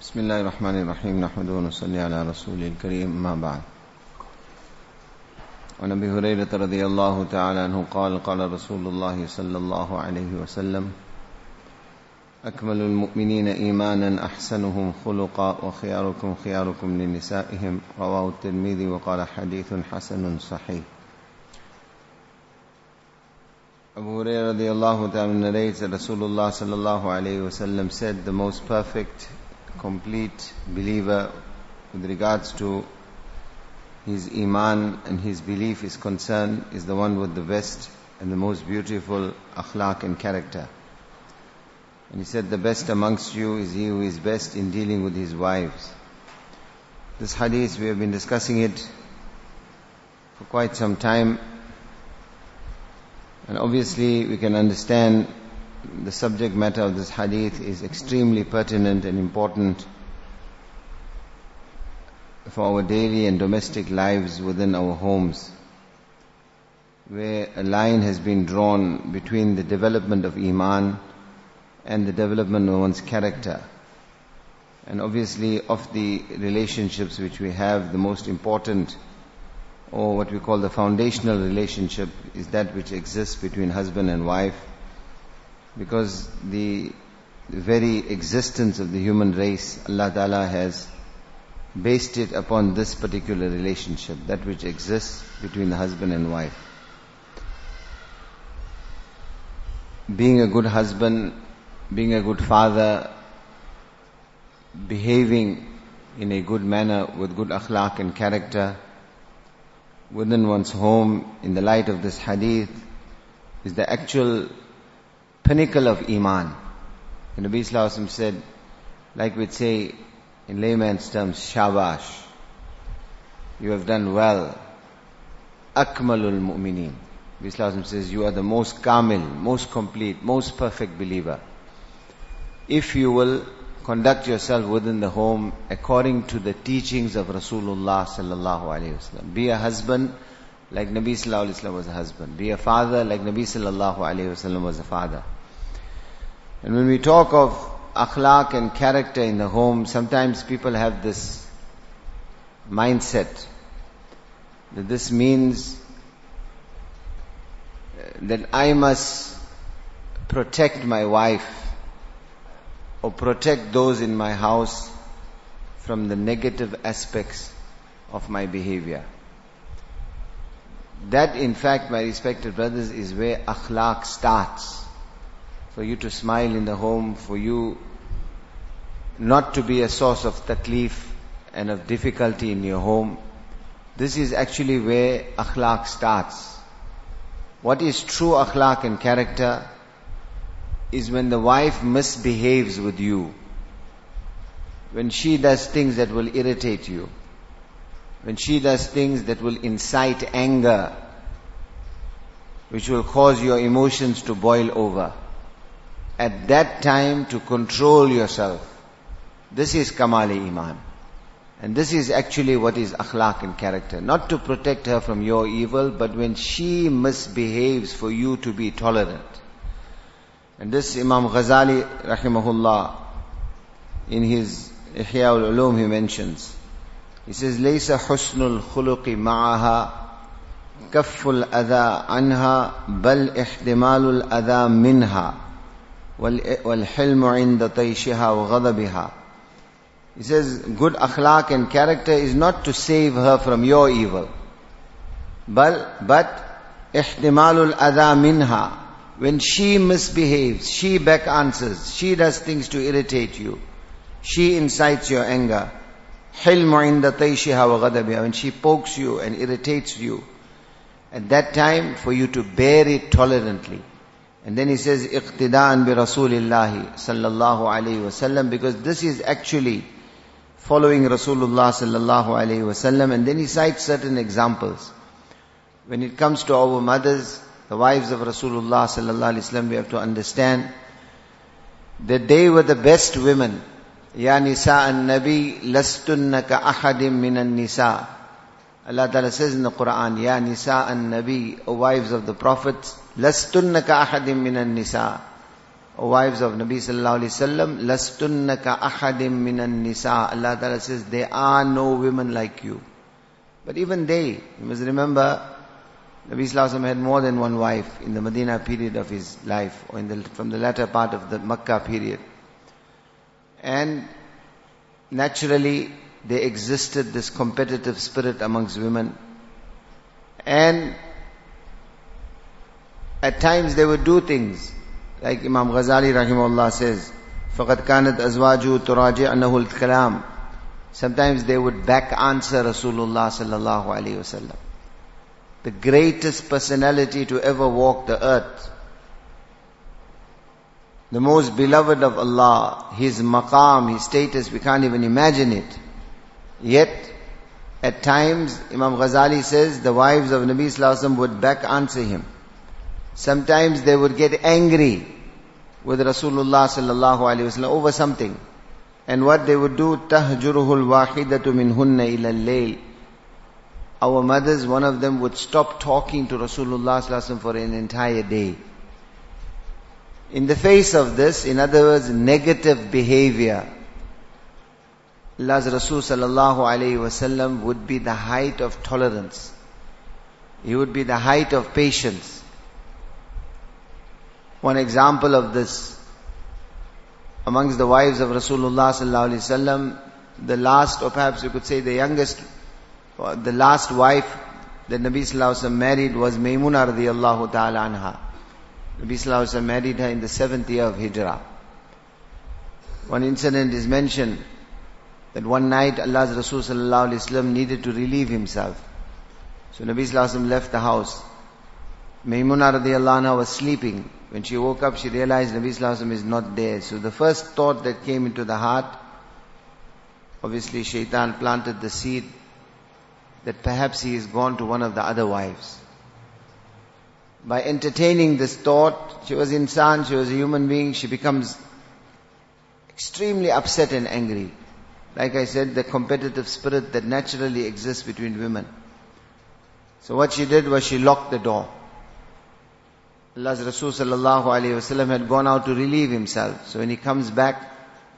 بسم الله الرحمن الرحيم نحمده ونصلي على رسوله الكريم ما بعد وعن ابي هريره رضي الله تعالى عنه قال قال رسول الله صلى الله عليه وسلم اكمل المؤمنين ايمانا احسنهم خلقا وخياركم خياركم لنسائهم رواه الترمذي وقال حديث حسن صحيح Abu Hurairah radiallahu ta'ala narrates that Rasulullah sallallahu alayhi wasallam said the most perfect, complete believer with regards to his iman and his belief is concerned is the one with the best and the most beautiful akhlaq and character. And he said the best amongst you is he who is best in dealing with his wives. This hadith we have been discussing it for quite some time and obviously we can understand the subject matter of this hadith is extremely pertinent and important for our daily and domestic lives within our homes, where a line has been drawn between the development of Iman and the development of one's character. And obviously of the relationships which we have, the most important or what we call the foundational relationship is that which exists between husband and wife because the very existence of the human race Allah Ta'ala has based it upon this particular relationship that which exists between the husband and wife. Being a good husband being a good father behaving in a good manner with good akhlaq and character within one's home in the light of this hadith is the actual pinnacle of Iman. The Nabi Sallallahu said, like we'd say in layman's terms, shabash. You have done well. Akmalul mu'mineen. Nabi Sallallahu says, you are the most kamil, most complete, most perfect believer. If you will conduct yourself within the home according to the teachings of Rasulullah sallallahu alaihi wasallam. Be a husband like Nabi sallallahu alaihi wasallam was a husband. Be a father like Nabi sallallahu alaihi wasallam was a father. And when we talk of akhlaq and character in the home, sometimes people have this mindset that this means uh, that I must protect my wife or protect those in my house from the negative aspects of my behavior. That in fact, my respected brothers, is where akhlaq starts. For you to smile in the home, for you not to be a source of taklif and of difficulty in your home. This is actually where akhlaq starts. What is true akhlaq and character is when the wife misbehaves with you. When she does things that will irritate you. When she does things that will incite anger. Which will cause your emotions to boil over At that time to control yourself. This is Kamali Iman. And this is actually what is akhlaq and character. Not to protect her from your evil, but when she misbehaves for you to be tolerant. And this Imam Ghazali rahimahullah in his Ihya al-Ulum he mentions. He says, ليس حسن الخلق معها كف الأذى عنها بل احتمال الأذى منها والحلم عند طيشها وغضبها He says, good akhlaq and character is not to save her from your evil. But, but, ihtimalul adha minha. When she misbehaves, she back answers, she does things to irritate you. She incites your anger. حِلْمُ عِنْدَ طَيْشِهَا وَغَضَبِهَا When she pokes you and irritates you. At that time, for you to bear it tolerantly. And then he says, اِقْتِدَاءً بِرَسُولِ اللَّهِ صلى الله عليه وسلم because this is actually following Rasulullah sallallahu alayhi wasallam. And then he cites certain examples. When it comes to our mothers, the wives of Rasulullah sallallahu alayhi wasallam, we have to understand that they were the best women. Ya nisa an-nabi lastunna ka ahadim min an-nisa. Allah Ta'ala says in the Quran, Ya nisa an-nabi, O wives of the Prophet, lastunna ka ahadim min an-nisa. O wives of Nabi sallallahu alaihi wasallam, ka ahadim minan nisa. Allah Ta'ala says, there are no women like you. But even they, you must remember, Nabi sallallahu Alaihi Wasallam had more than one wife in the Medina period of his life, or in the, from the latter part of the Makkah period. And naturally, there existed this competitive spirit amongst women. And at times they would do things, like Imam Ghazali rahimahullah says, فَقَدْ كَانَتْ أَزْوَاجُهُ تُرَاجِعَنَهُ الْكَلَامِ Sometimes they would back answer Rasulullah sallallahu alayhi wasallam. The greatest personality to ever walk the earth. The most beloved of Allah, His maqam, His status, we can't even imagine it. Yet, at times, Imam Ghazali says, the wives of Nabi Wasallam would back answer him. Sometimes they would get angry with Rasulullah sallallahu alaihi wasallam over something. And what they would do, tahjuruhul wahidatu minhunna ila layl. Our mothers, one of them would stop talking to Rasulullah sallallahu for an entire day. In the face of this, in other words, negative behavior, Allah's Rasul sallallahu alayhi wasallam would be the height of tolerance. He would be the height of patience. One example of this, amongst the wives of Rasulullah sallallahu alayhi wasallam, the last, or perhaps you could say the youngest, the last wife that Nabi sallallahu alayhi wasallam married was Maymuna radiallahu ta'ala anha. Nabi sallallahu alayhi wasallam married her in the seventh year of Hijrah. One incident is mentioned that one night Allah's Rasul sallallahu alaihi wasallam needed to relieve himself. So Nabi sallallahu alaihi left the house. Maymuna radiallahu anha was sleeping. When she woke up, she realized Nabi sallallahu alaihi is not there. So the first thought that came into the heart, obviously shaitan planted the seed that perhaps he is gone to one of the other wives. By entertaining this thought, she was insan, she was a human being, she becomes extremely upset and angry. Like I said, the competitive spirit that naturally exists between women. So what she did was she locked the door. Allah's Rasul sallallahu alayhi wasallam had gone out to relieve himself. So when he comes back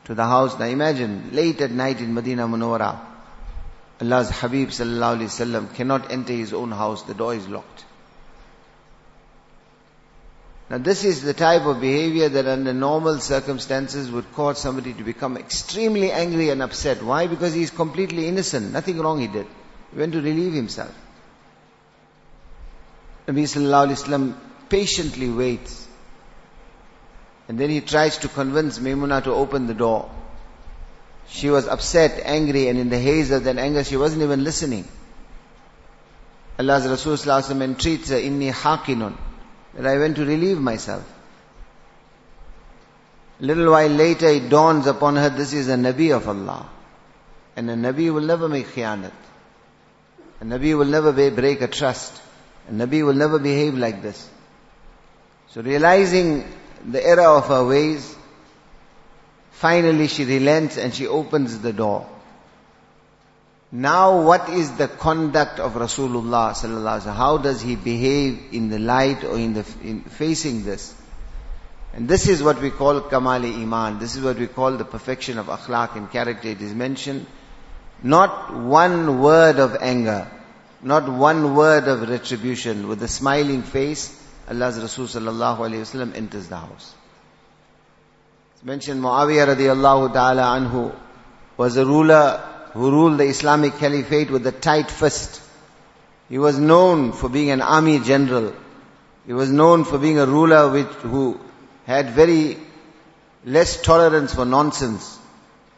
to the house, now imagine, late at night in Medina Munawwara, Allah's Habib sallallahu alayhi wasallam cannot enter his own house, the door is locked. Now this is the type of behavior that under normal circumstances would cause somebody to become extremely angry and upset. Why? Because he is completely innocent. Nothing wrong he did. He went to relieve himself. Nabi sallallahu alayhi wasallam patiently waits. And then he tries to convince Maimuna to open the door. She was upset, angry, and in the haze of that anger, she wasn't even listening. Allah's Rasul entreats her, Inni hakinun that I went to relieve myself. A little while later it dawns upon her, this is a Nabi of Allah. And a Nabi will never make khiyanat. A Nabi will never break a trust. A Nabi will never behave like this. So realizing the error of her ways, finally she relents and she opens the door. Now what is the conduct of Rasulullah sallallahu How does he behave in the light or in the in facing this? And this is what we call kamali iman. This is what we call the perfection of akhlaq and character. It is mentioned not one word of anger, not one word of retribution. With a smiling face, Allah's Rasul sallallahu wasallam enters the house. It's mentioned Muawiyah radiallahu ta'ala anhu was a ruler who ruled the Islamic Caliphate with a tight fist. He was known for being an army general. He was known for being a ruler which, who had very less tolerance for nonsense.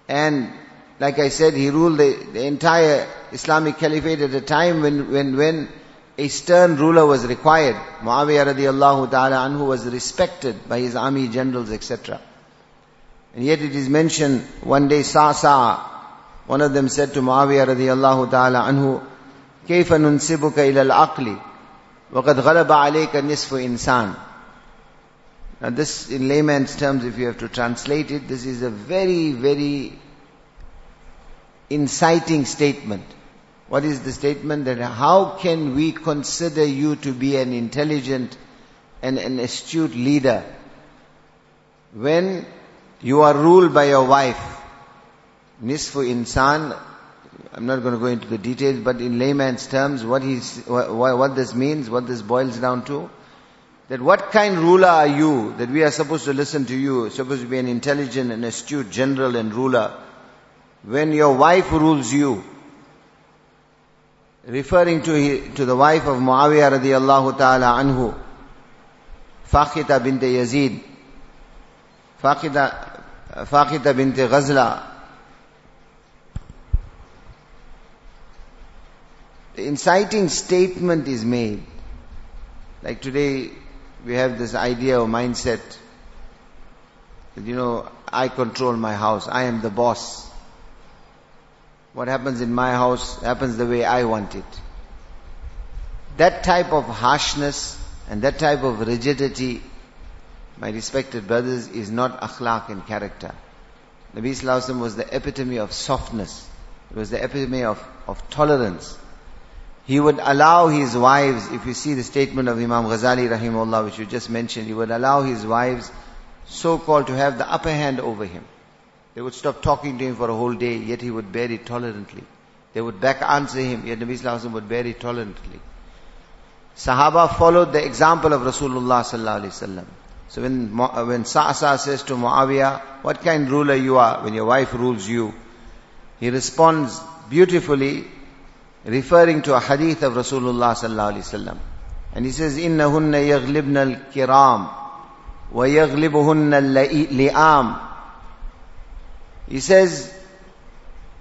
And like I said, he ruled the, the entire Islamic Caliphate at a time when, when, when a stern ruler was required. Muawiyah radiallahu ta'ala anhu was respected by his army generals, etc. And yet it is mentioned one day Sa'sa, one of them said to Muawiyah radiallahu ta'ala anhu, كيف ننسبك إلى العقل وقد غلب عليك نصف إنسان Now this in layman's terms if you have to translate it, this is a very, very inciting statement. What is the statement? That how can we consider you to be an intelligent and an astute leader when you are ruled by your wife, Nisfu insan, I'm not going to go into the details, but in layman's terms, what he's, what, this means, what this boils down to, that what kind ruler are you that we are supposed to listen to you, supposed to be an intelligent and astute general and ruler, when your wife rules you, referring to, to the wife of Muawiyah radiallahu ta'ala anhu, Fakhita bint Yazid, Fakhita, Fakhita bint Ghazla, the inciting statement is made. Like today, we have this idea or mindset that, you know, I control my house, I am the boss. What happens in my house happens the way I want it. That type of harshness and that type of rigidity, my respected brothers, is not akhlaq in character. Nabi Sallallahu was the epitome of softness. It was the epitome of, of tolerance. He would allow his wives, if you see the statement of Imam Ghazali rahimahullah, which you just mentioned, he would allow his wives so-called to have the upper hand over him. They would stop talking to him for a whole day, yet he would bear it tolerantly. They would back answer him, yet Nabi Sallallahu would bear it tolerantly. Sahaba followed the example of Rasulullah Sallallahu Alaihi Wasallam. So when, uh, when Sa'asa says to Muawiyah, what kind ruler you are when your wife rules you? He responds beautifully, referring to a hadith of Rasulullah sallallahu alaihi wasallam. And he says, إِنَّهُنَّ يَغْلِبْنَ الْكِرَامِ وَيَغْلِبُهُنَّ الْلِئَامِ He says,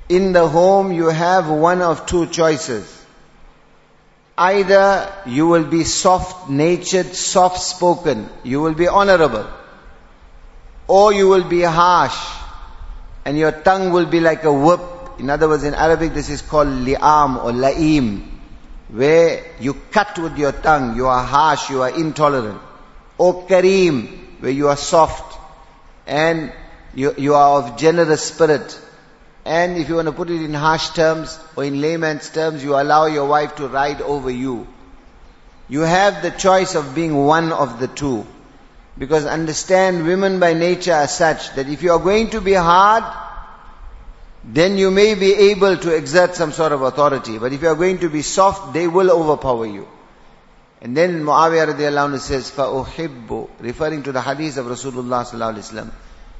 in the home you have one of two choices. Either you will be soft-natured, soft-spoken, you will be honorable, or you will be harsh, and your tongue will be like a whip in other words, in Arabic this is called li'am or la'im, where you cut with your tongue, you are harsh, you are intolerant. Or kareem, where you are soft and you, you are of generous spirit. And if you want to put it in harsh terms or in layman's terms, you allow your wife to ride over you. You have the choice of being one of the two. Because understand women by nature are such that if you are going to be hard, then you may be able to exert some sort of authority. But if you are going to be soft, they will overpower you. And then Muawiyah radiallahu anhu says, فَأُحِبُّ Referring to the hadith of Rasulullah sallallahu alaihi wasallam.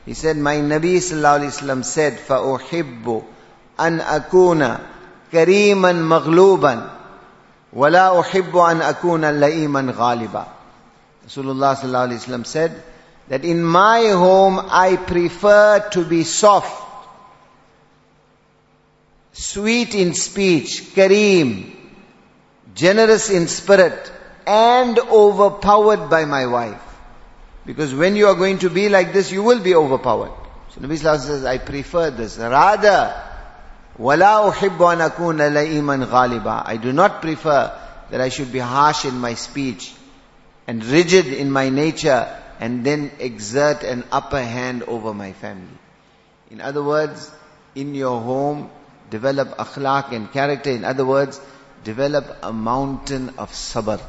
He said, my Nabi sallallahu alaihi wasallam said, فَأُحِبُّ أَنْ أَكُونَ كَرِيمًا مَغْلُوبًا وَلَا أُحِبُّ أَنْ أَكُونَ لَئِيمًا غَالِبًا Rasulullah sallallahu alaihi wasallam said, that in my home I prefer to be soft sweet in speech, kareem, generous in spirit, and overpowered by my wife. Because when you are going to be like this, you will be overpowered. So Nabi Sallallahu says, I prefer this. Rather, وَلَا أُحِبُّ أَنْ أَكُونَ لَئِيمًا غَالِبًا I do not prefer that I should be harsh in my speech and rigid in my nature and then exert an upper hand over my family. In other words, in your home, develop akhlaq and character. In other words, develop a mountain of sabr.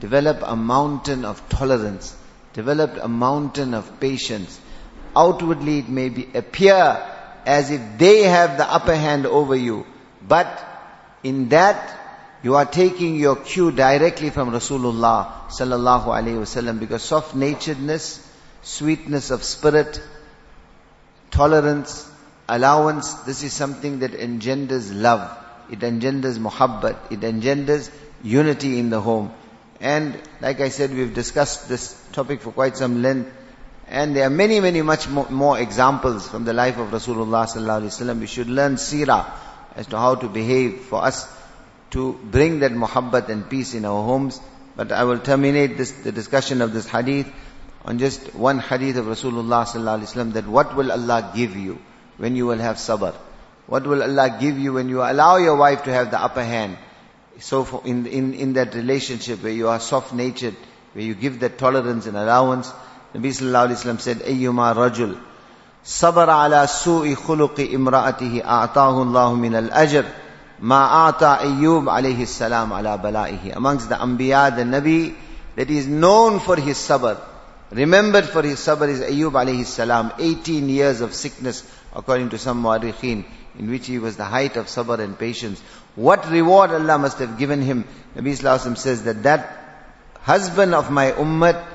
Develop a mountain of tolerance. Develop a mountain of patience. Outwardly it may be, appear as if they have the upper hand over you. But in that, you are taking your cue directly from Rasulullah sallallahu alaihi wasallam because soft-naturedness, sweetness of spirit, tolerance, allowance, this is something that engenders love. It engenders muhabbat. It engenders unity in the home. And like I said, we've discussed this topic for quite some length. And there are many, many much more, examples from the life of Rasulullah sallallahu alaihi wasallam. We should learn seerah as to how to behave for us to bring that muhabbat and peace in our homes. But I will terminate this, the discussion of this hadith on just one hadith of Rasulullah sallallahu alaihi wasallam that what will Allah give you? when you will have sabr? What will Allah give you when you allow your wife to have the upper hand? So in, in, in that relationship where you are soft-natured, where you give that tolerance and allowance, Nabi sallallahu alayhi wa said, أَيُّمَا رَجُلٌ صبر على سوء خلق امرأته أعطاه الله من الأجر ما أعطى أيوب عليه السلام على بلائه amongst the Anbiya the Nabi that is known for his sabr remembered for his sabr is Ayub alayhi salam, 18 years of sickness according to some mu'arikhin, in which he was the height of sabr and patience. What reward Allah must have given him. Nabi Sallallahu says that that husband of my ummah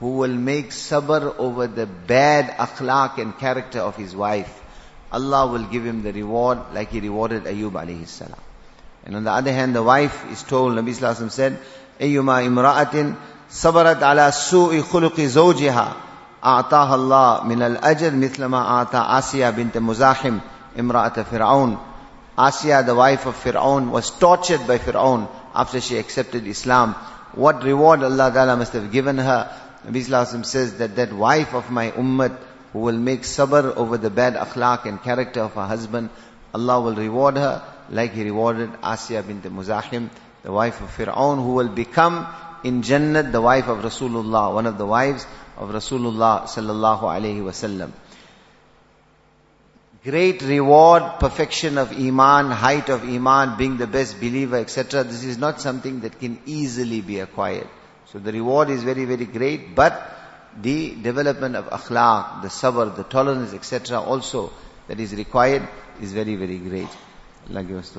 who will make sabr over the bad akhlaq and character of his wife. Allah will give him the reward like He rewarded Ayub alayhi salam. And on the other hand, the wife is told, Nabi Sallallahu Alaihi Wasallam said, أيما امرأة صبرت على سوء خلق زوجها أعطاها الله من الأجر مثل ما أعطى آسيا بنت مزاحم امرأة فرعون Asiya, the wife of Fir'aun, was tortured by Fir'aun after she accepted Islam. What reward Allah Ta'ala must have given her. Nabi Sallallahu says that that wife of my ummah who will make sabr over the bad akhlaq and character of her husband, Allah will reward her like He rewarded Asiya bint Muzahim, the wife of Fir'aun, who will become in Jannat the wife of Rasulullah, one of the wives of Rasulullah sallallahu alaihi wasallam. Great reward, perfection of Iman, height of Iman, being the best believer, etc. This is not something that can easily be acquired. So the reward is very, very great, but the development of akhlaq, the sabr, the tolerance, etc. also that is required is very, very great. Allah give us.